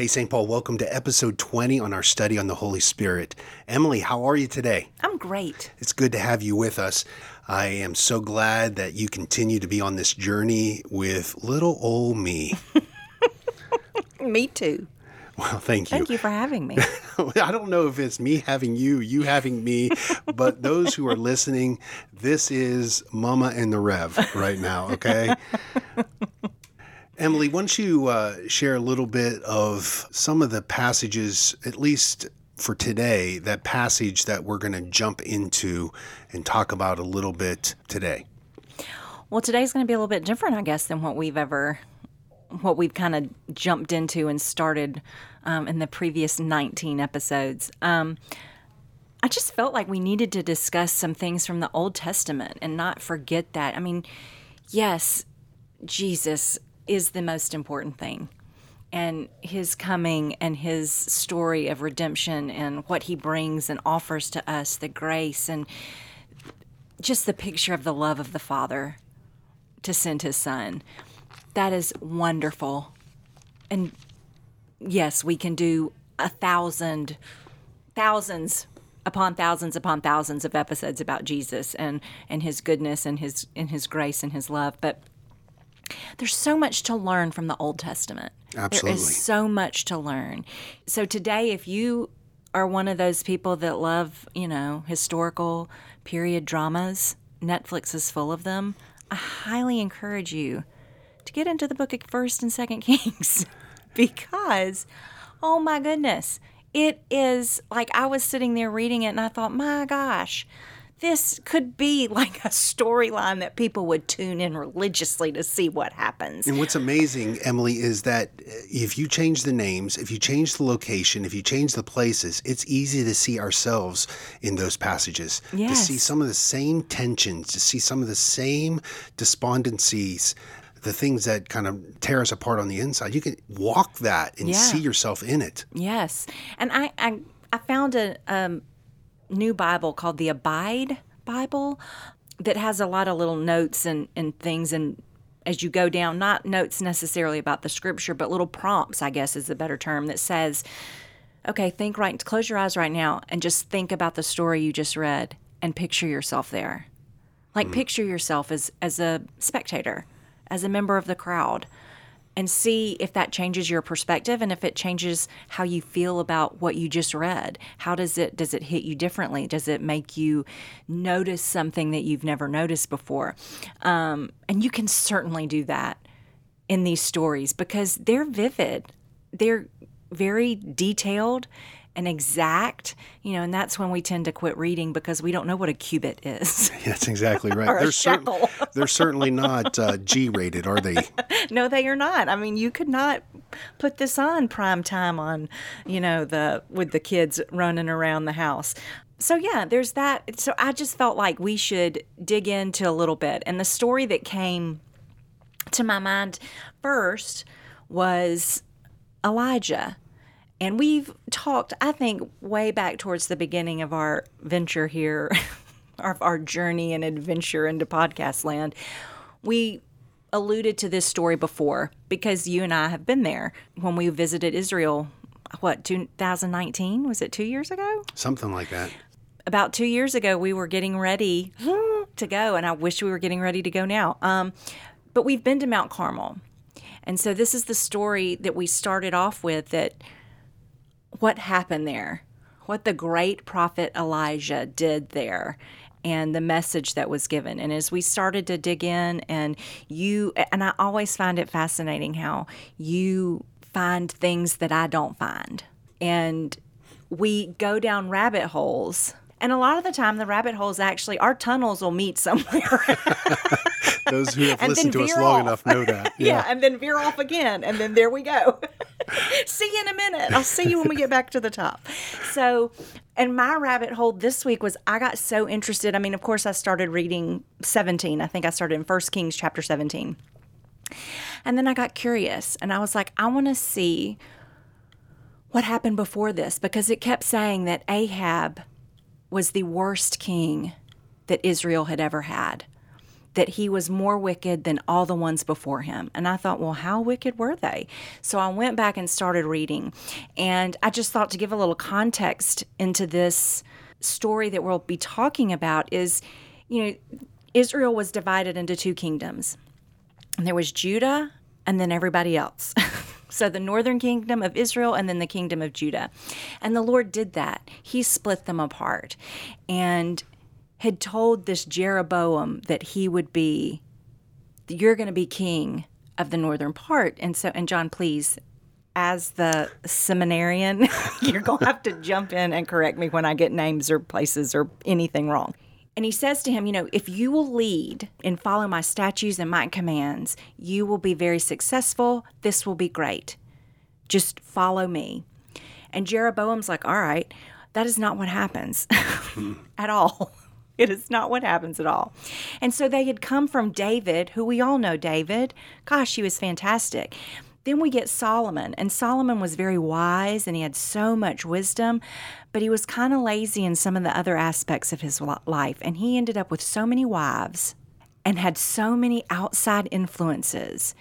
Hey, St. Paul, welcome to episode 20 on our study on the Holy Spirit. Emily, how are you today? I'm great. It's good to have you with us. I am so glad that you continue to be on this journey with little old me. Me too. Well, thank you. Thank you for having me. I don't know if it's me having you, you having me, but those who are listening, this is Mama and the Rev right now, okay? Emily, why don't you uh, share a little bit of some of the passages, at least for today, that passage that we're going to jump into and talk about a little bit today? Well, today's going to be a little bit different, I guess, than what we've ever, what we've kind of jumped into and started um, in the previous 19 episodes. Um, I just felt like we needed to discuss some things from the Old Testament and not forget that. I mean, yes, Jesus is the most important thing. And his coming and his story of redemption and what he brings and offers to us, the grace and just the picture of the love of the Father to send his son. That is wonderful. And yes, we can do a thousand, thousands upon thousands upon thousands of episodes about Jesus and, and his goodness and his and his grace and his love. But there's so much to learn from the Old Testament. Absolutely. There is so much to learn. So today, if you are one of those people that love, you know, historical period dramas, Netflix is full of them. I highly encourage you to get into the book of First and Second Kings because, oh my goodness, it is like I was sitting there reading it and I thought, my gosh, this could be like a storyline that people would tune in religiously to see what happens. And what's amazing, Emily, is that uh, if you change the names, if you change the location, if you change the places, it's easy to see ourselves in those passages. yes. To see some of the same tensions, to see some of the same despondencies, the things that kind of tear us apart on the inside. You can walk that and Yeah. see yourself in it. Yes, and I I, I found a um, new Bible called the Abide Bible that has a lot of little notes and and things. And as you go down, not notes necessarily about the scripture, but little prompts, I guess is a better term that says, okay, think right, close your eyes right now and just think about the story you just read and picture yourself there. Like mm. picture yourself as as a spectator, as a member of the crowd and see if that changes your perspective and if it changes how you feel about what you just read. How does it does it hit you differently? Does it make you notice something that you've never noticed before? Um, and you can certainly do that in these stories because they're vivid. They're very detailed and exact, you know, and that's when we tend to quit reading because we don't know what a cubit is. That's exactly right. They're, cer- they're certainly not uh, G rated, are they? no, they are not. I mean, you could not put this on prime time on, you know, the with the kids running around the house. So yeah, there's that. So I just felt like we should dig into a little bit. And the story that came to my mind first was Elijah. And we've talked, I think, way back towards the beginning of our venture here, our, our journey and adventure into podcast land. We alluded to this story before because you and I have been there when we visited Israel. What, 2019? Was it two years ago? Something like that. about two years ago, we were getting ready to go, and I wish we were getting ready to go now. Um, but we've been to Mount Carmel. And so this is the story that we started off with that what happened there, what the great prophet Elijah did there, and the message that was given. And as we started to dig in, and you, and I always find it fascinating how you find things that I don't find. And we go down rabbit holes. And a lot of the time, the rabbit holes actually, our tunnels will meet somewhere. Those who have listened to us long off. enough know that. yeah, and then veer off again, and then there we go. see you in a minute. I'll see you when we get back to the top. So, and my rabbit hole this week was I got so interested. I mean, of course, I started reading 17. I think I started in First Kings chapter 17. And then I got curious and I was like, I want to see what happened before this because it kept saying that Ahab was the worst king that Israel had ever had. that he was more wicked than all the ones before him. And I thought, well, how wicked were they? So I went back and started reading. And I just thought to give a little context into this story that we'll be talking about is, you know, Israel was divided into two kingdoms. And there was Judah and then everybody else. so the northern kingdom of Israel and then the kingdom of Judah. And the Lord did that. He split them apart and had told this Jeroboam that he would be you're going to be king of the northern part. And so and John please as the seminarian, you're going to have to jump in and correct me when I get names or places or anything wrong. And he says to him, You know, if you will lead and follow my statutes and my commands, you will be very successful. This will be great. Just follow me. And Jeroboam's like, All right, that is not what happens at all. It is not what happens at all. And so they had come from David, who we all know David. Gosh, he was fantastic. Then we get Solomon, and Solomon was very wise and he had so much wisdom, but he was kind of lazy in some of the other aspects of his life. And he ended up with so many wives and had so many outside influences.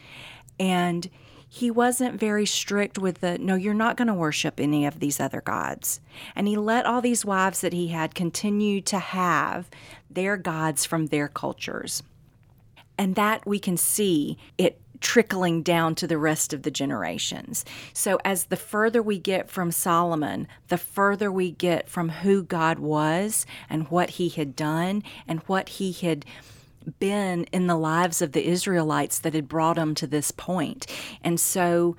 And he wasn't very strict with the no, you're not going to worship any of these other gods. And he let all these wives that he had continue to have their gods from their cultures. And that we can see it trickling down to the rest of the generations. So, as the further we get from Solomon, the further we get from who God was and what he had done and what he had been in the lives of the Israelites that had brought them to this point. And so,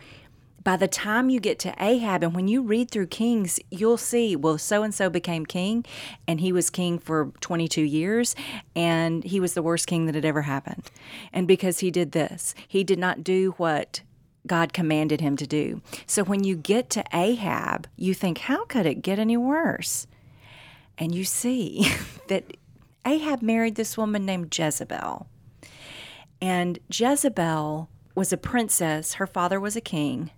by the time you get to Ahab, and when you read through Kings, you'll see, well, so and so became king, and he was king for 22 years, and he was the worst king that had ever happened. And because he did this, he did not do what God commanded him to do. So when you get to Ahab, you think, how could it get any worse? And you see that Ahab married this woman named Jezebel. And Jezebel was a princess, her father was a king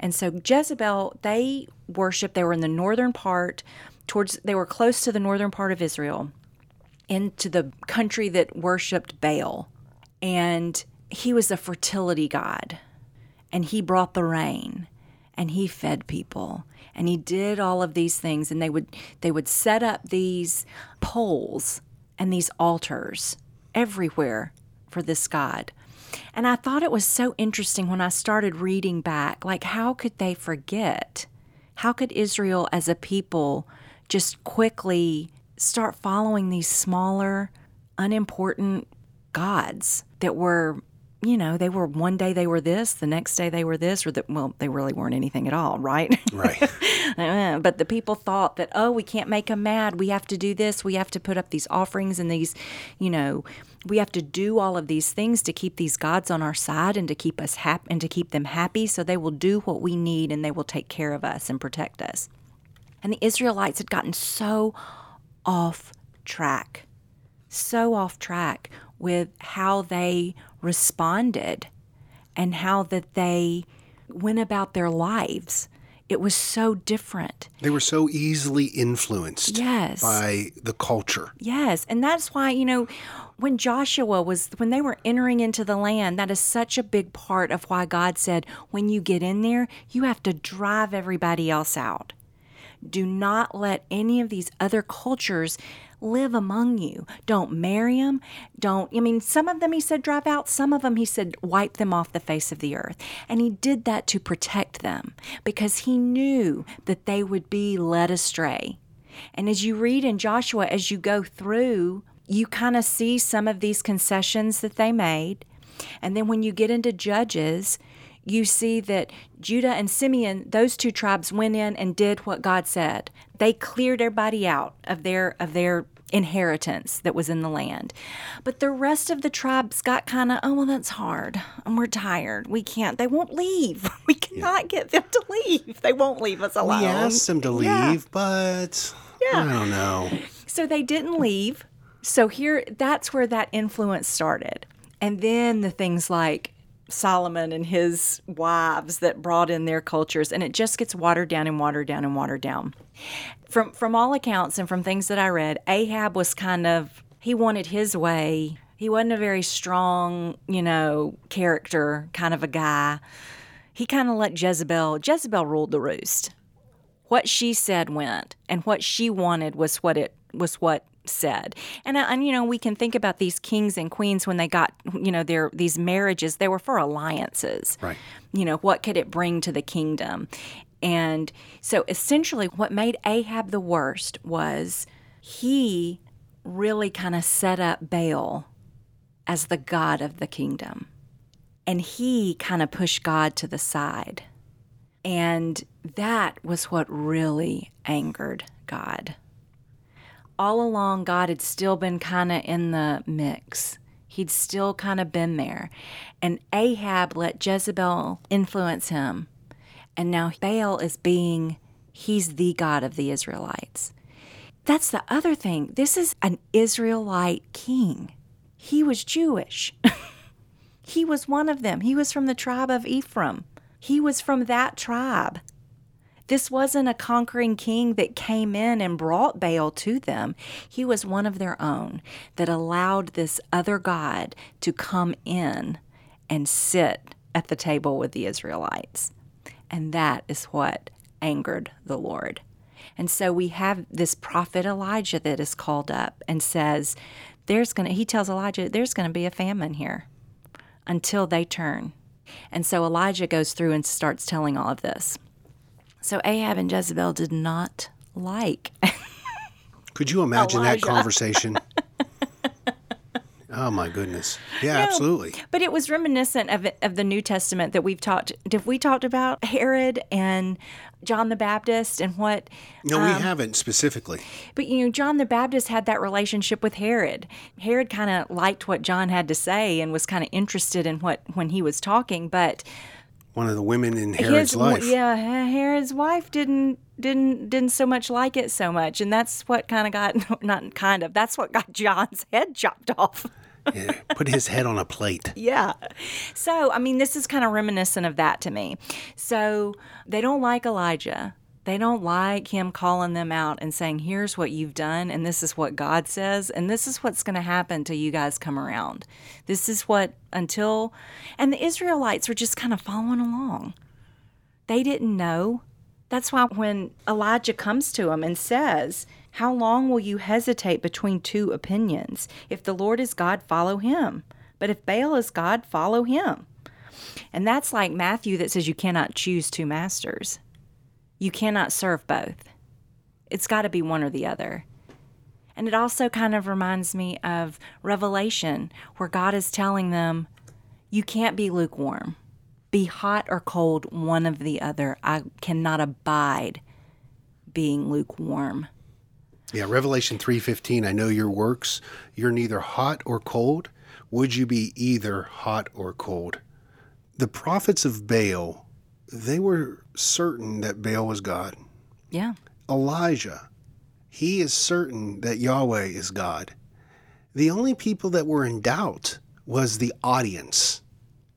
and so Jezebel, they worshiped, they were in the northern part, towards they were close to the northern part of Israel, into the country that worshiped Baal. And he was a fertility god. And he brought the rain and he fed people and he did all of these things and they would they would set up these poles and these altars everywhere for this god and I thought it was so interesting when I started reading back like, how could they forget? How could Israel as a people just quickly start following these smaller, unimportant gods that were you know, they were one day they were this, the next day they were this, or that, well, they really weren't anything at all, right? Right. Uh, but the people thought that, oh, we can't make them mad. We have to do this. We have to put up these offerings and these, you know, we have to do all of these things to keep these gods on our side and to keep us happy and to keep them happy so they will do what we need and they will take care of us and protect us. And the Israelites had gotten so off track, so off track with how they responded and how that they went about their lives. It was so different. They were so easily influenced yes. by the culture. Yes. And that's why, you know, when Joshua was, when they were entering into the land, that is such a big part of why God said, when you get in there, you have to drive everybody else out. Do not let any of these other cultures live among you. Don't marry them. Don't, I mean, some of them he said drive out, some of them he said wipe them off the face of the earth. And he did that to protect them because he knew that they would be led astray. And as you read in Joshua, as you go through, you kind of see some of these concessions that they made. And then when you get into Judges, you see that Judah and Simeon, those two tribes went in and did what God said. They cleared everybody out of their of their inheritance that was in the land. But the rest of the tribes got kind of, oh, well, that's hard. And we're tired. We can't, they won't leave. We cannot yeah. get them to leave. They won't leave us alone. We asked them to leave, yeah. but yeah. I don't know. So they didn't leave. So here, that's where that influence started. And then the things like Solomon and his wives that brought in their cultures, and it just gets watered down and watered down and watered down. From from all accounts and from things that I read, Ahab was kind of he wanted his way. He wasn't a very strong, you know, character kind of a guy. He kind of let Jezebel, Jezebel ruled the roost. What she said went, and what she wanted was what it was what said. And uh, and you know, we can think about these kings and queens when they got, you know, their these marriages, they were for alliances. Right. You know, what could it bring to the kingdom? And so essentially what made Ahab the worst was he really kind of set up Baal as the god of the kingdom. And he kind of pushed God to the side. And that was what really angered God. All along, God had still been kind of in the mix. He'd still kind of been there. And Ahab let Jezebel influence him. And now Baal is being, he's the God of the Israelites. That's the other thing. This is an Israelite king. He was Jewish. he was one of them. He was from the tribe of Ephraim. He was from that tribe. This wasn't a conquering king that came in and brought Baal to them. He was one of their own that allowed this other God to come in and sit at the table with the Israelites. And that is what angered the Lord. And so we have this prophet Elijah that is called up and says, There's going to, he tells Elijah, there's going to be a famine here until they turn. And so Elijah goes through and starts telling all of this. So Ahab and Jezebel did not like. Could you imagine that conversation? oh my goodness. Yeah, absolutely. But it was reminiscent of of the New Testament that we've talked. Did we talked about Herod and John the Baptist and what? No, Um, we haven't specifically. But you know, John the Baptist had that relationship with Herod. Herod kind of liked what John had to say and was kind of interested in what when he was talking. But One of the women in Herod's his life. yeah, Herod's wife didn't didn't didn't so much like it so much, and that's what kind of got not kind of that's what got John's head chopped off. Yeah, Put his head on a plate. Yeah. So, I mean, this is kind of reminiscent of that to me. So, they don't like Elijah. They don't like him calling them out and saying, here's what you've done, and this is what God says, and this is what's going to happen till you guys come around. This is what, until, and the Israelites were just kind of following along. They didn't know. That's why when Elijah comes to him and says, How long will you hesitate between two opinions? If the Lord is God, follow him. But if Baal is God, follow him. And that's like Matthew that says you cannot choose two masters. You cannot serve both. It's got to be one or the other. And it also kind of reminds me of Revelation, where God is telling them, You can't be lukewarm be hot or cold, one of the other. I cannot abide being lukewarm. Yeah, Revelation 3:15, I know your works, you're neither hot or cold. Would you be either hot or cold? The prophets of Baal, they were certain that Baal was God. Yeah. Elijah, he is certain that Yahweh is God. The only people that were in doubt was the audience.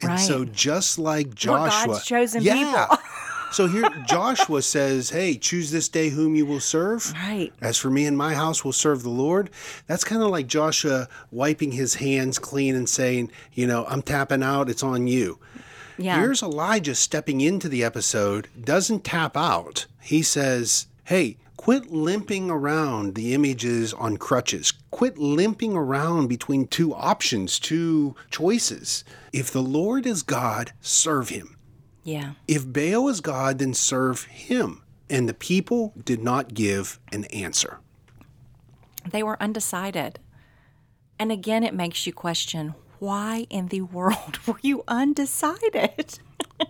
And Right. so just like Joshua, God's chosen yeah. people. so here Joshua says, "Hey, choose this day whom you will serve." Right. As for me and my house will serve the Lord. That's kind of like Joshua wiping his hands clean and saying, you know, I'm tapping out, it's on you. Yeah. Here's Elijah stepping into the episode, doesn't tap out. He says, Hey, quit limping around the images on crutches. Quit limping around between two options, two choices. If the Lord is God, serve him. yeah. If Baal is God, then serve him. And the people did not give an answer. They were undecided. And again, it makes you question why in the world were you undecided?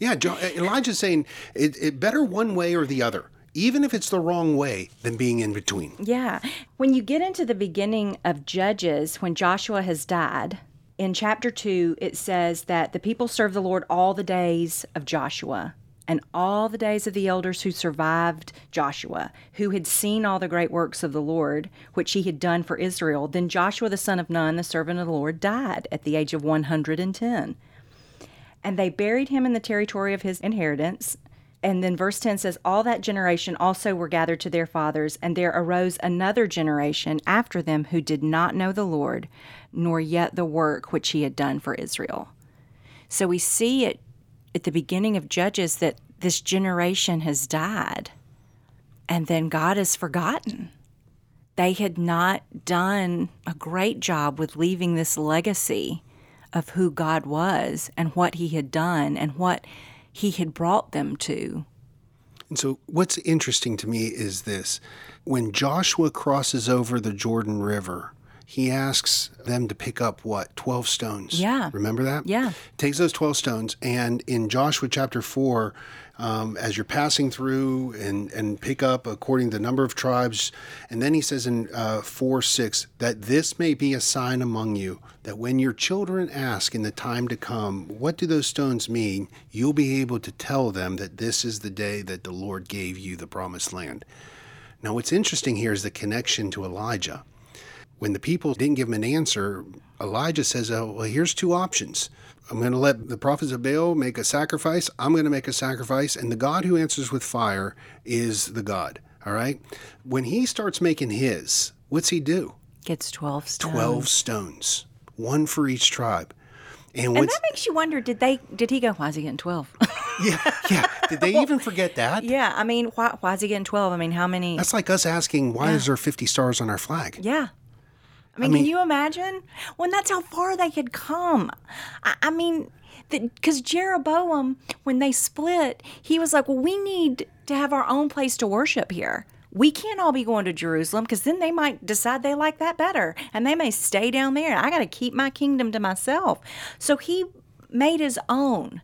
Yeah, Jo- uh, Elijah's saying it, it better one way or the other, even if it's the wrong way, than being in between. Yeah. When you get into the beginning of Judges, when Joshua has died, in chapter 2, it says that the people served the Lord all the days of Joshua and all the days of the elders who survived Joshua, who had seen all the great works of the Lord, which he had done for Israel. Then Joshua the son of Nun, the servant of the Lord, died at the age of 110. And they buried him in the territory of his inheritance, And then verse 10 says, All that generation also were gathered to their fathers, and there arose another generation after them who did not know the Lord, nor yet the work which he had done for Israel. So we see it at the beginning of Judges that this generation has died, and then God is forgotten. They had not done a great job with leaving this legacy of who God was and what he had done and what he had brought them to. And so, what's interesting to me is this when Joshua crosses over the Jordan River, he asks them to pick up what? 12 stones. Yeah. Remember that? Yeah. Takes those 12 stones, and in Joshua chapter 4, um, as you're passing through and, and pick up according to the number of tribes. And then he says in uh, 4 6 that this may be a sign among you that when your children ask in the time to come, What do those stones mean? you'll be able to tell them that this is the day that the Lord gave you the promised land. Now, what's interesting here is the connection to Elijah. When the people didn't give him an answer, Elijah says, oh, Well, here's two options. I'm going to let the prophets of Baal make a sacrifice. I'm going to make a sacrifice. And the God who answers with fire is the God. All right. When he starts making his, what's he do? Gets 12 stones. 12 stones, one for each tribe. And, and that makes you wonder did they did he go why is he getting 12 yeah yeah did they even forget that yeah i mean why, why is he getting 12 i mean how many that's like us asking why yeah. is there 50 stars on our flag yeah I mean, I mean, can you imagine? When that's how far they had come. I, I mean, because Jeroboam, when they split, he was like, well, we need to have our own place to worship here. We can't all be going to Jerusalem because then they might decide they like that better and they may stay down there. I got to keep my kingdom to myself. So he made his own.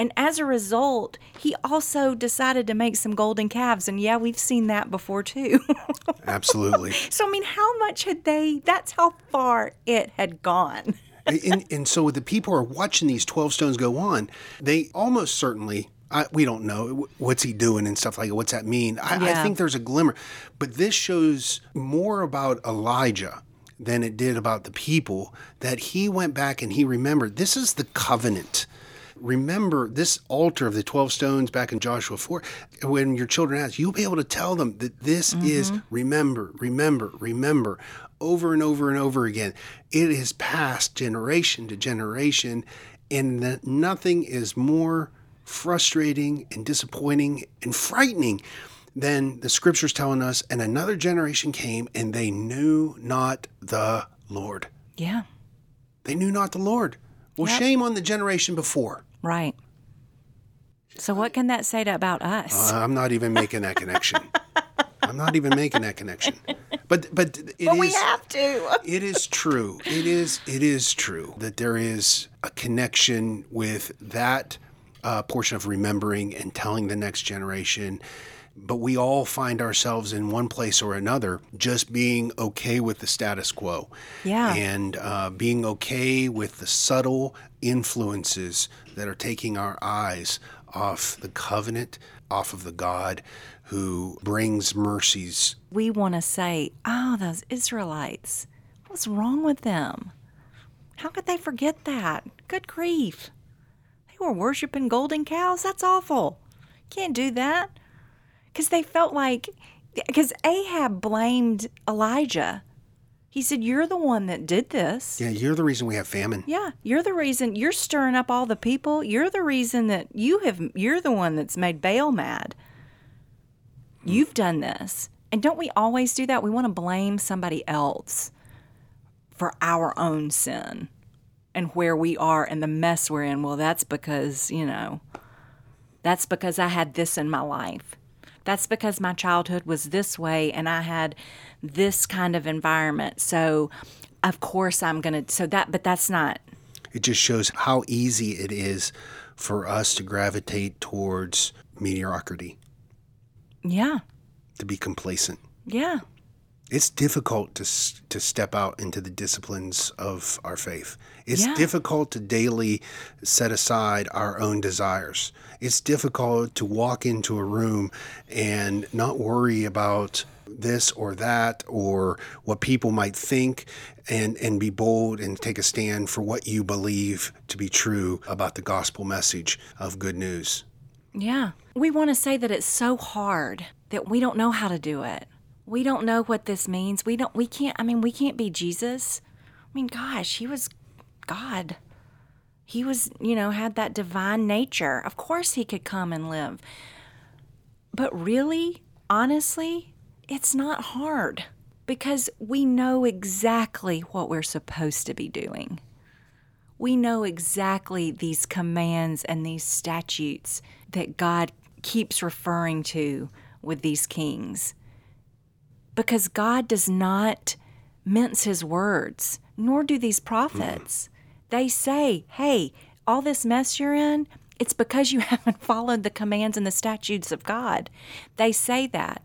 And as a result, he also decided to make some golden calves. And yeah, we've seen that before too. Absolutely. So, I mean, how much had they, that's how far it had gone. and, and so the people are watching these 12 stones go on. They almost certainly I, we don't know what's he doing and stuff like that. What's that mean? I, yeah. I, think there's a glimmer, but this shows more about Elijah than it did about the people. That he went back and he remembered this is the covenant remember this altar of the 12 stones back in Joshua 4. When your children ask, you'll be able to tell them that this mm-hmm. is remember, remember, remember over and over and over again. It is passed generation to generation, and that nothing is more frustrating and disappointing and frightening than the scriptures telling us, and another generation came and they knew not the Lord. Yeah. They knew not the Lord. Well, yep. shame on the generation before. Right. So what can that say to, about us? Uh, I'm not even making that connection. I'm not even making that connection. But but it but is, we have to. it is true. It is it is true that there is a connection with that uh, portion of remembering and telling the next generation but we all find ourselves in one place or another just being okay with the status quo. Yeah. And uh, being okay with the subtle influences that are taking our eyes off the covenant, off of the God who brings mercies. We want to say, oh, those Israelites, what's wrong with them? How could they forget that? Good grief. They were worshiping golden cows? That's awful. Can't do that because they felt like because Ahab blamed Elijah. He said, "You're the one that did this." Yeah, you're the reason we have famine. Yeah, you're the reason. You're stirring up all the people. You're the reason that you have. You're the one that's made Baal mad. You've done this, and don't we always do that? We want to blame somebody else for our own sin and where we are and the mess we're in. Well, that's because you know. That's because I had this in my life. That's because my childhood was this way and I had this kind of environment. So, of course, I'm going to. So that, but that's not. It just shows how easy it is for us to gravitate towards mediocrity. Yeah. To be complacent. Yeah. It's difficult to to step out into the disciplines of our faith. It's yeah. difficult to daily set aside our own desires. It's difficult to walk into a room and not worry about this or that or what people might think and and be bold and take a stand for what you believe to be true about the gospel message of good news. Yeah. We want to say that it's so hard that we don't know how to do it. We don't know what this means. We don't we can't I mean, we can't be Jesus. I mean, gosh, he was God. He was, you know, had that divine nature. Of course he could come and live. But really, honestly, it's not hard because we know exactly what we're supposed to be doing. We know exactly these commands and these statutes that God keeps referring to with these kings. Because God does not mince his words, nor do these prophets. They say, hey, all this mess you're in, it's because you haven't followed the commands and the statutes of God. They say that.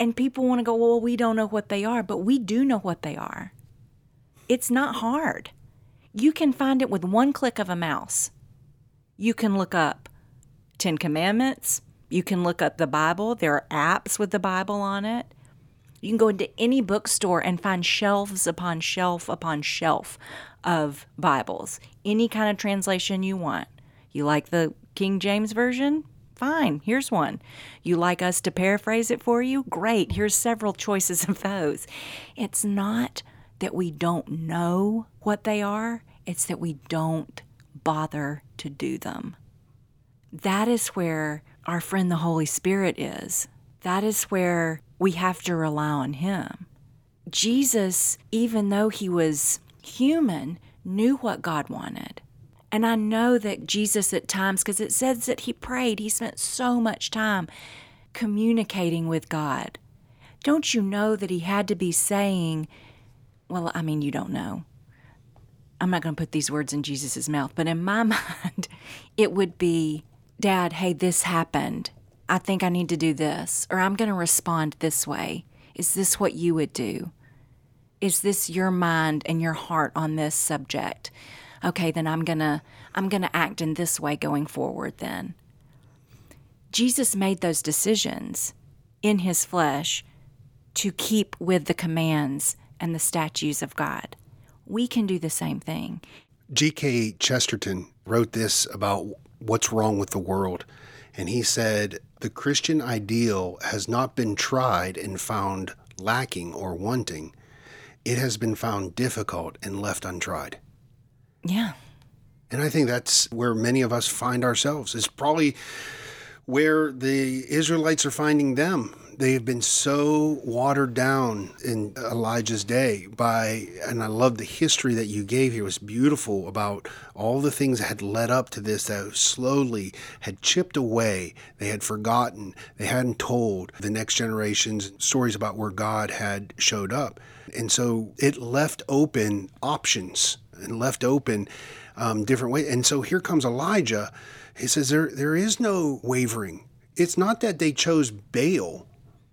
And people want to go, well, we don't know what they are, but we do know what they are. It's not hard. You can find it with one click of a mouse. You can look up Ten Commandments. You can look up the Bible. There are apps with the Bible on it. You can go into any bookstore and find shelves upon shelf upon shelf of Bibles, any kind of translation you want. You like the King James Version? Fine, here's one. You like us to paraphrase it for you? Great, here's several choices of those. It's not that we don't know what they are, it's that we don't bother to do them. That is where our friend the Holy Spirit is. That is where we have to rely on Him. Jesus, even though He was human, knew what God wanted. And I know that Jesus at times, because it says that he prayed, he spent so much time communicating with God. Don't you know that he had to be saying, well, I mean, you don't know. I'm not going to put these words in Jesus' mouth, but in my mind, it would be, Dad, hey, this happened. I think I need to do this, or I'm going to respond this way. Is this what you would do? Is this your mind and your heart on this subject? Okay, then I'm going to I'm going to act in this way going forward then. Jesus made those decisions in his flesh to keep with the commands and the statutes of God. We can do the same thing. G.K. Chesterton wrote this about what's wrong with the world. And he said, The Christian ideal has not been tried and found lacking or wanting. It has been found difficult and left untried. Yeah. And I think that's where many of us find ourselves. It's probably where the Israelites are finding them. They have been so watered down in Elijah's day by, and I love the history that you gave here. It was beautiful about all the things that had led up to this that slowly had chipped away. They had forgotten. They hadn't told the next generations stories about where God had showed up. And so it left open options and left open um, different ways. And so here comes Elijah. He says there there is no wavering. It's not that they chose Baal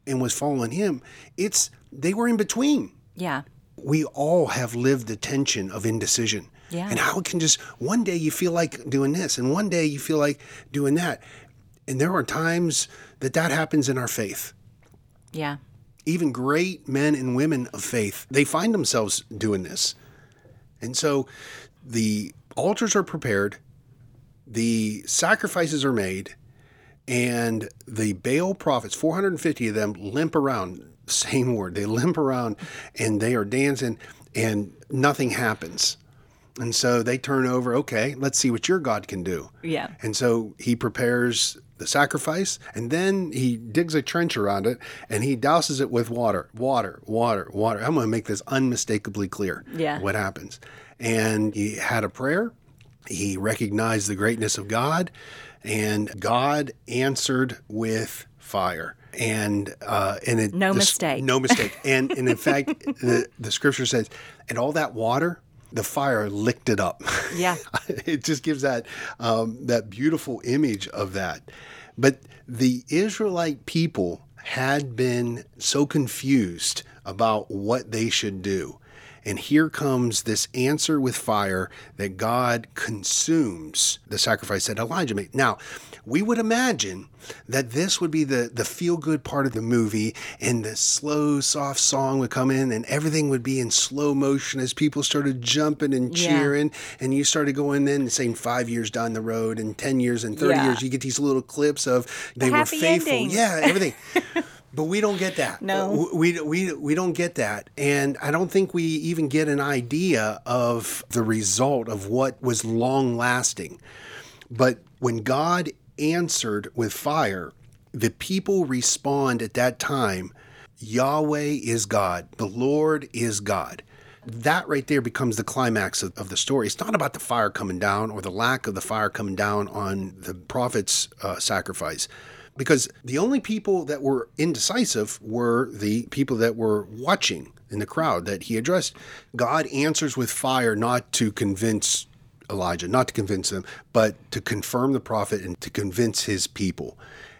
and was following him. It's they were in between. Yeah. We all have lived the tension of indecision. Yeah. And how it can just one day you feel like doing this and one day you feel like doing that. And there are times that that happens in our faith. Yeah. Even great men and women of faith, they find themselves doing this. And so the altars are prepared, the sacrifices are made, and the Baal prophets, 450 of them, limp around. Same word. They limp around and they are dancing, and nothing happens. And so they turn over, okay, let's see what your God can do. Yeah. And so he prepares the sacrifice and then he digs a trench around it and he douses it with water, water, water, water. I'm going to make this unmistakably clear Yeah. what happens. And he had a prayer. He recognized the greatness of God and God answered with fire. And uh, and it, No the- mistake. no mistake. And and in fact, the the scripture says, and all that water, the fire licked it up. Yeah. it just gives that um, that beautiful image of that. But the Israelite people had been so confused about what they should do. And here comes this answer with fire that God consumes the sacrifice that Elijah made. Now, we would imagine that this would be the, the feel good part of the movie, and the slow, soft song would come in, and everything would be in slow motion as people started jumping and Yeah. cheering. And you started going in and saying five years down the road, and 10 years, and 30 Yeah. years. You get these little clips of they were faithful. ending. Yeah, everything. But we don't get that. No. We, we, we don't get that. And I don't think we even get an idea of the result of what was long lasting. But when God answered with fire, the people respond at that time Yahweh is God, the Lord is God. That right there becomes the climax of, of the story. It's not about the fire coming down or the lack of the fire coming down on the prophet's uh, sacrifice because the only people that were indecisive were the people that were watching in the crowd that he addressed. God answers with fire not to convince Elijah, not to convince them, but to confirm the prophet and to convince his people.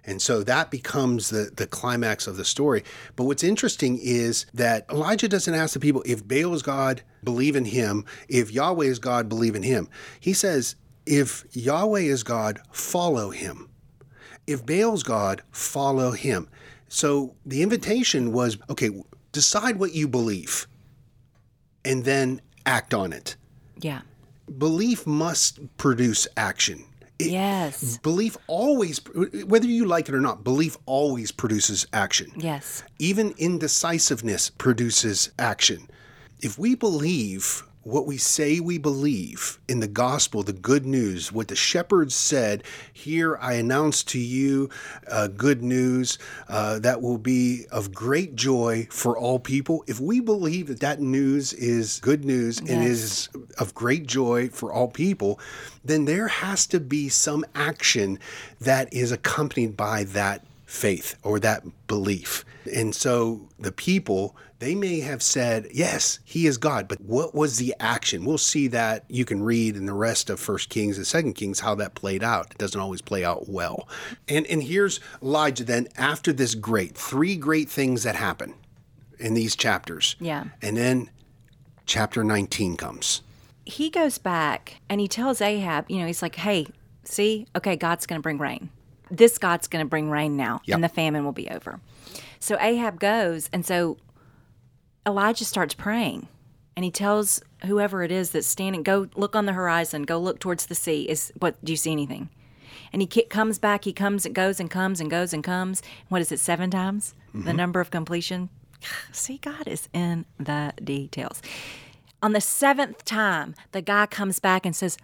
And so that becomes the, the climax of the story. But what's interesting is that Elijah doesn't ask the people if Baal is God, believe in him. If Yahweh is God, believe in him. He says, if Yahweh is God, follow him if Baal's God, follow him. So the invitation was okay, decide what you believe and then act on it. Yeah. Belief must produce action. It- Yes. Belief always, whether you like it or not, belief always produces action. Yes. Even indecisiveness produces action. If we believe what we say we believe in the gospel, the good news, what the shepherds said, here I announce to you uh, good news uh, that will be of great joy for all people. If we believe that that news is good news and is of great joy for all people, then there has to be some action that is accompanied by that faith or that belief. And so the people, they may have said, yes, he is God, but what was the action? We'll see that you can read in the rest of First Kings and Second Kings how that played out. It doesn't always play out well. And and here's Elijah then after this great three great things that happen in these chapters. Yeah. And then chapter 19 comes. he goes back and he tells Ahab, you know, he's like, hey, see, okay, God's going to bring rain. This God's going to bring rain now, Yep. and the famine will be over. So Ahab goes, and so Elijah starts praying, and he tells whoever it is that's standing, go look on the horizon, go look towards the sea. Is what? Do you see anything? And he comes back. He comes and goes and comes and goes and comes. What is it? Seven times the mm-hmm. number of completion. See, God is in the details. On the seventh time, the guy comes back and says,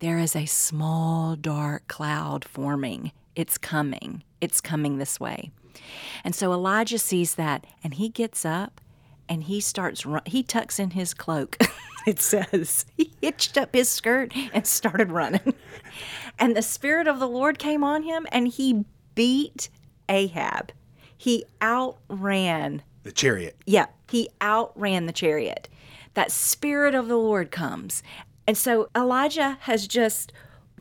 There is a small dark cloud forming. It's coming. It's coming this way. And so Elijah sees that and he gets up and he starts run- he tucks in his cloak. it says he hitched up his skirt and started running. And the spirit of the Lord came on him and he beat Ahab. He outran The chariot. yeah, he outran the chariot. That spirit of the Lord comes. And so Elijah has just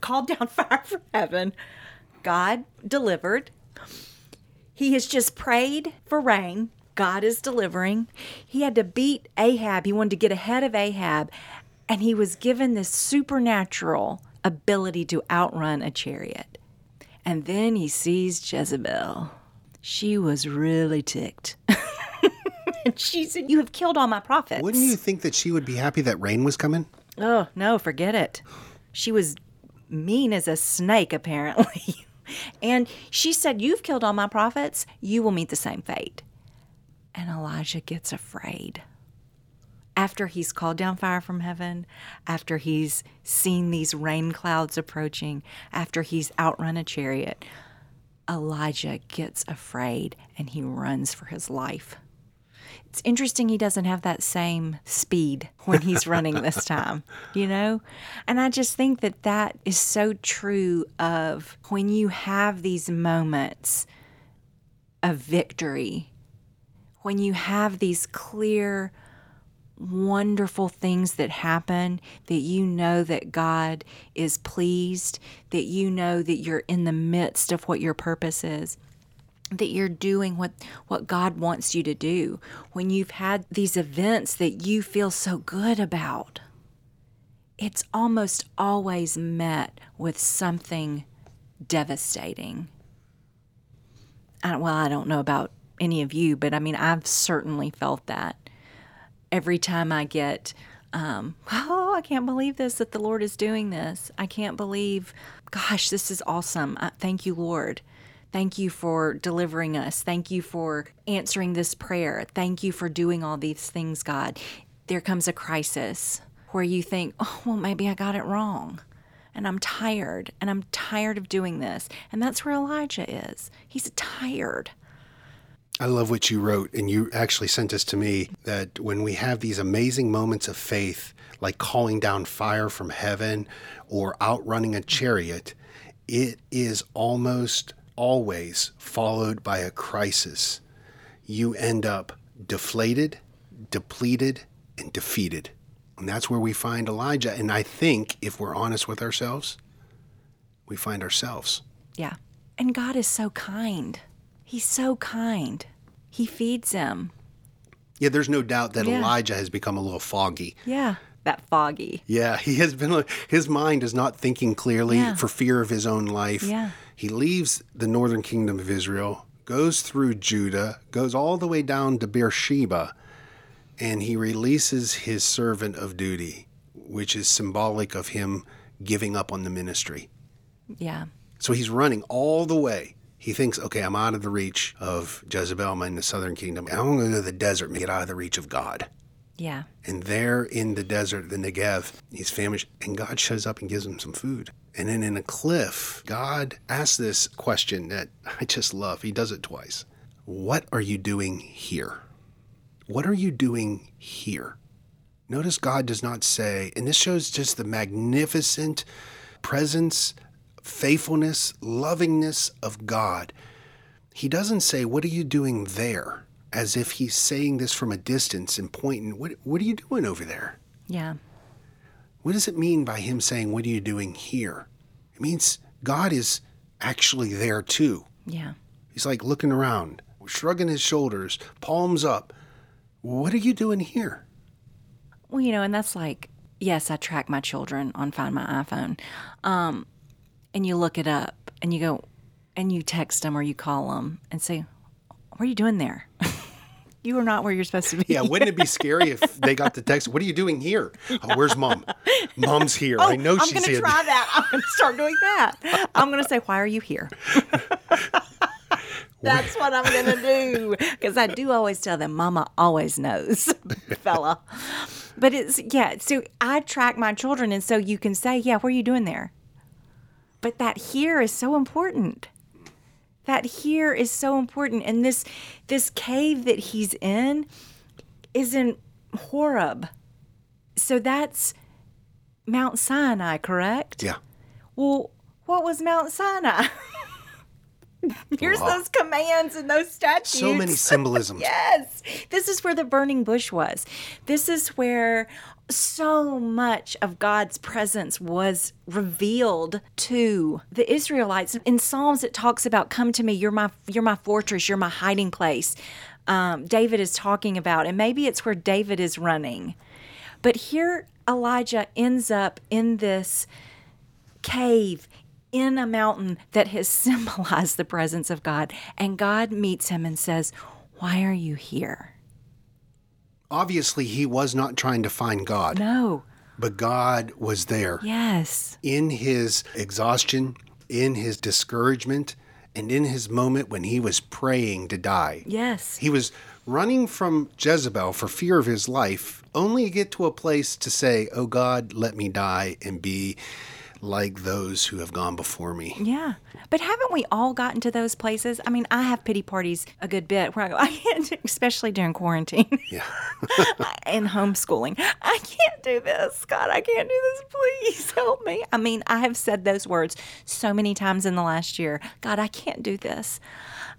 called down fire from heaven. God delivered. He has just prayed for rain. God is delivering. He had to beat Ahab. He wanted to get ahead of Ahab. And he was given this supernatural ability to outrun a chariot. And then he sees Jezebel. She was really ticked. and she said, You have killed all my prophets. Wouldn't you think that she would be happy that rain was coming? Oh, no, forget it. She was mean as a snake, apparently. and she said, You've killed all my prophets. You will meet the same fate. And Elijah gets afraid. After he's called down fire from heaven, after he's seen these rain clouds approaching, after he's outrun a chariot, Elijah gets afraid and he runs for his life. It's interesting he doesn't have that same speed when he's running this time, you know? And I just think that that is so true of when you have these moments of victory, when you have these clear, wonderful things that happen, that you know that God is pleased, that you know that you're in the midst of what your purpose is that you're doing what what God wants you to do when you've had these events that you feel so good about it's almost always met with something devastating. I, well, I don't know about any of you, but I mean, I've certainly felt that every time I get, um, oh, I can't believe this that the Lord is doing this. I can't believe, gosh, this is awesome. Thank you, Lord. Thank you for delivering us. Thank you for answering this prayer. Thank you for doing all these things, God. There comes a crisis where you think, oh, well, maybe I got it wrong. And I'm tired, and I'm tired of doing this. And that's where Elijah is. He's tired. I love what you wrote, and you actually sent this to me that when we have these amazing moments of faith, like calling down fire from heaven or outrunning a chariot, it is almost always followed by a crisis. You end up deflated, depleted, and defeated. And that's where we find Elijah. And I think if we're honest with ourselves, we find ourselves. Yeah. And God is so kind. He's so kind. He feeds him. Yeah, there's no doubt that Yeah. Elijah has become a little foggy. Yeah. That foggy. Yeah, he has been, his mind is not thinking clearly Yeah. for fear of his own life. Yeah. He leaves the northern kingdom of Israel, goes through Judah, goes all the way down to Beersheba, and he releases his servant of duty, which is symbolic of him giving up on the ministry. Yeah. So he's running all the way. He thinks, okay, I'm out of the reach of Jezebel, I'm in the southern kingdom. I'm going to go to the desert and get out of the reach of God. Yeah. And there in the desert, the Negev, he's famished, and God shows up and gives him some food. And then in a cliff, God asks this question that I just love. He does it twice. What are you doing here? What are you doing here? Notice God does not say, and this shows just the magnificent presence, faithfulness, lovingness of God. He doesn't say, What are you doing there? As if he's saying this from a distance and pointing, What, what are you doing over there? Yeah. What does it mean by him saying, What are you doing here? It means God is actually there too. Yeah. He's like looking around, shrugging his shoulders, palms up. What are you doing here? Well, you know, and that's like, yes, I track my children on Find My iPhone. Um, and you look it up and you go, and you text them or you call them and say, What are you doing there? You are not where you're supposed to be. Yeah, wouldn't it be scary if they got the text? What are you doing here? Oh, where's mom? Mom's here. I oh, know Oh, I'm she's going to here. try that. I'm going to start doing that. I'm going to say, Why are you here? That's what I'm going to do. Because I do always tell them, Mama always knows, fella. But it's, yeah. So I track my children. And so you can say, Yeah, what are you doing there? But that here is so important. That here is so important. And this this cave that he's in is in Horeb. So that's Mount Sinai, correct? Yeah. Well, what was Mount Sinai? Here's Wow. those commands and those statues. So many symbolisms. Yes. This is where the burning bush was. This is where so much of God's presence was revealed to the Israelites. In Psalms it talks about come to me, you're my you're my fortress, you're my hiding place. Um, David is talking about, and maybe it's where David is running. But here Elijah ends up in this cave in a mountain that has symbolized the presence of God. And God meets him and says, Why are you here? Obviously, he was not trying to find God, No. but God was there. Yes. in his exhaustion, in his discouragement, and in his moment when he was praying to die. Yes. He was running from Jezebel for fear of his life, only to get to a place to say, Oh God, let me die and be like those who have gone before me. Yeah. But haven't we all gotten to those places? I mean, I have pity parties a good bit where I go, I can't, especially during quarantine Yeah. and homeschooling. I can't do this. God, I can't do this. Please help me. I mean, I have said those words so many times in the last year. God, I can't do this.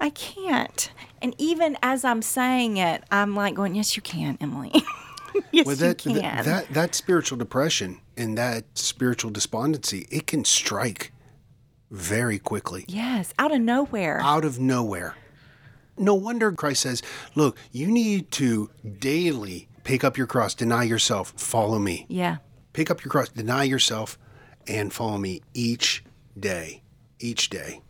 I can't. And even as I'm saying it, I'm like going, Yes, you can, Emily. yes, Well, that, you can. that, that spiritual depression and that spiritual despondency, it can strike very quickly. yes, out of nowhere. out of nowhere. No wonder Christ says, Look, you need to daily pick up your cross, deny yourself, follow me. yeah. Pick up your cross, deny yourself, and follow me each day. each day.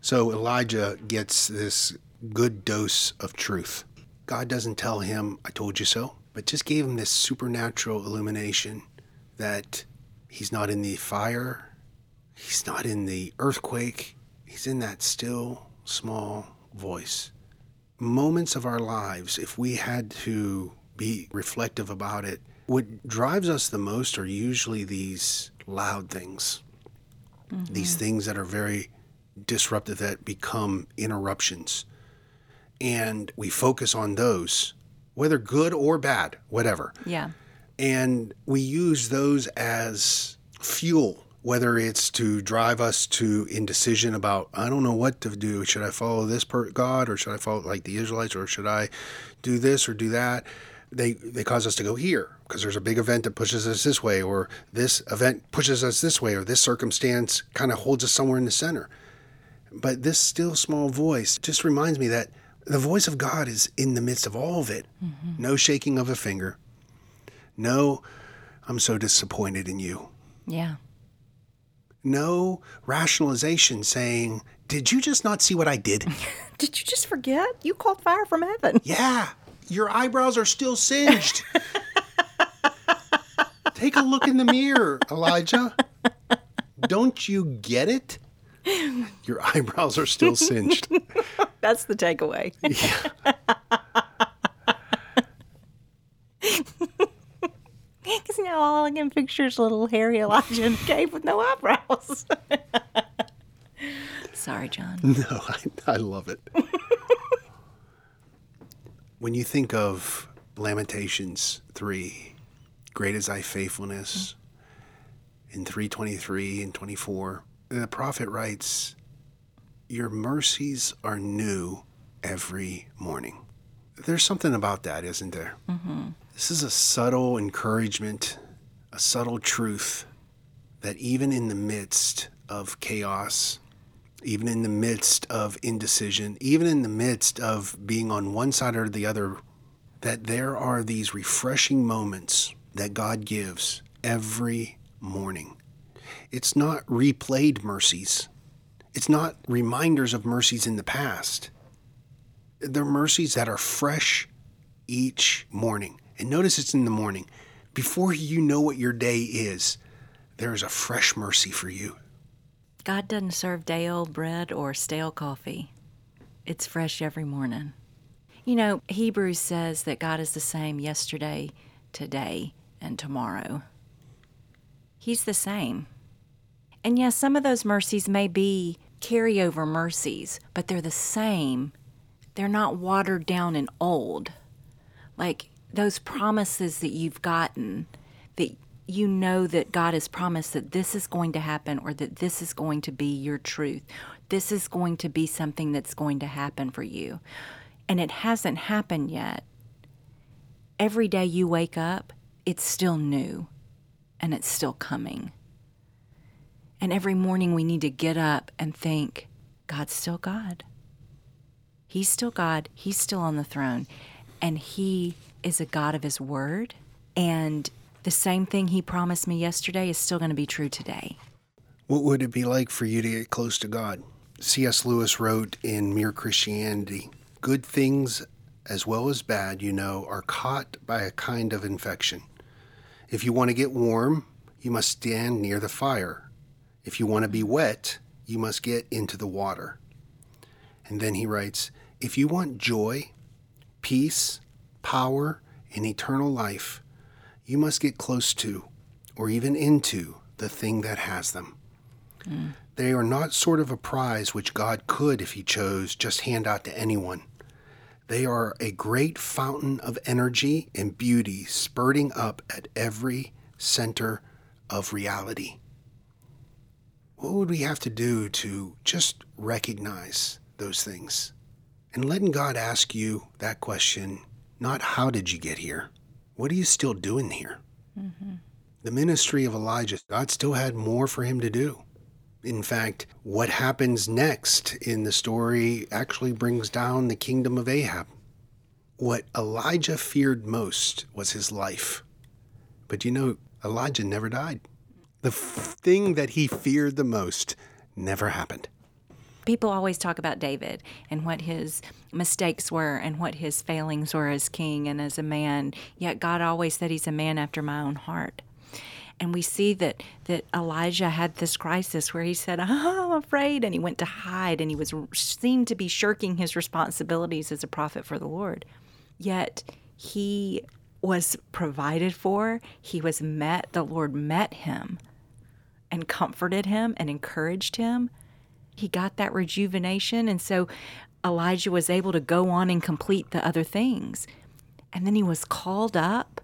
So Elijah gets this good dose of truth. God doesn't tell him, I told you so, but just gave him this supernatural illumination that he's not in the fire, he's not in the earthquake, he's in that still, small voice. Moments of our lives, if we had to be reflective about it, what drives us the most are usually these loud things, mm-hmm. these things that are very disruptive, that become interruptions and we focus on those, whether good or bad, whatever. Yeah. And we use those as fuel, whether it's to drive us to indecision about, I don't know what to do. Should I follow this per- God or should I follow like the Israelites or should I do this or do that? They, they cause us to go here because there's a big event that pushes us this way, or this event pushes us this way, or this circumstance kind of holds us somewhere in the center. But this still small voice just reminds me that the voice of God is in the midst of all of it. Mm-hmm. No shaking of a finger. No, I'm so disappointed in you. Yeah. No rationalization saying, Did you just not see what I did? did you just forget? You called fire from heaven. Yeah. Your eyebrows are still singed. Take a look in the mirror, Elijah. Don't you get it? Your eyebrows are still singed. That's the takeaway. Yeah. Because now all I can picture is little hairy Elijah in a cave with no eyebrows. Sorry, John. No, I, I love it. when you think of Lamentations 3, great is thy faithfulness, in 323 and 24, the prophet writes, Your mercies are new every morning. There's something about that, isn't there? Mm-hmm. This is a subtle encouragement, a subtle truth that even in the midst of chaos, even in the midst of indecision, even in the midst of being on one side or the other, that there are these refreshing moments that God gives every morning. It's not replayed mercies. It's not reminders of mercies in the past. They're mercies that are fresh each morning. And notice it's in the morning. Before you know what your day is, there is a fresh mercy for you. God doesn't serve day old bread or stale coffee, it's fresh every morning. You know, Hebrews says that God is the same yesterday, today, and tomorrow. He's the same. And yes, some of those mercies may be carryover mercies, but they're the same. They're not watered down and old. Like those promises that you've gotten that you know that God has promised that this is going to happen or that this is going to be your truth. This is going to be something that's going to happen for you. And it hasn't happened yet. Every day you wake up, it's still new and it's still coming. And every morning we need to get up and think, God's still God. He's still God. He's still on the throne. And He is a God of His word. And the same thing He promised me yesterday is still going to be true today. What would it be like for you to get close to God? C.S. Lewis wrote in Mere Christianity Good things as well as bad, you know, are caught by a kind of infection. If you want to get warm, you must stand near the fire. If you want to be wet, you must get into the water. And then he writes If you want joy, peace, power, and eternal life, you must get close to, or even into, the thing that has them. Mm. They are not sort of a prize which God could, if He chose, just hand out to anyone. They are a great fountain of energy and beauty spurting up at every center of reality what would we have to do to just recognize those things? And letting God ask you that question, not how did you get here? What are you still doing here? Mm-hmm. The ministry of Elijah, God still had more for him to do. In fact, what happens next in the story actually brings down the kingdom of Ahab. What Elijah feared most was his life. But you know, Elijah never died the thing that he feared the most Never happened. People always talk about David and what his mistakes were and what his failings were as king and as a man. Yet God always said he's a man after my own heart. And we see that that Elijah had this crisis where he said, oh, "I'm afraid," and he went to hide, and he was seemed to be shirking his responsibilities as a prophet for the Lord. Yet he was provided for. He was met. The Lord met him and comforted him and encouraged him. He got that rejuvenation, and so Elijah was able to go on and complete the other things. And then he was called up,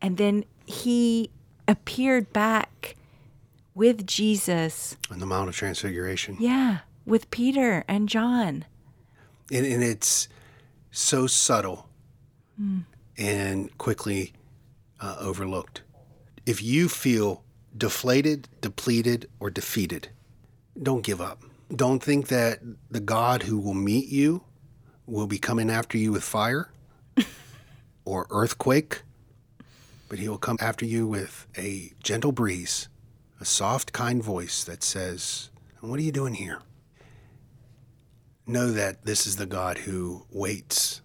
and then he appeared back with Jesus. On the Mount of Transfiguration. Yeah, with Peter and John. And, and it's so subtle mm. and quickly uh, overlooked. If you feel deflated, depleted, or defeated, don't give up. Don't think that the God who will meet you will be coming after you with fire or earthquake but he will come after you with a gentle breeze, a soft, kind voice that says, What are you doing here? Know that this is the God who waits,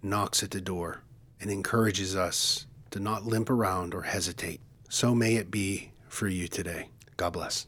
knocks at the door, and encourages us to not limp around or hesitate. So may it be for you today. God bless.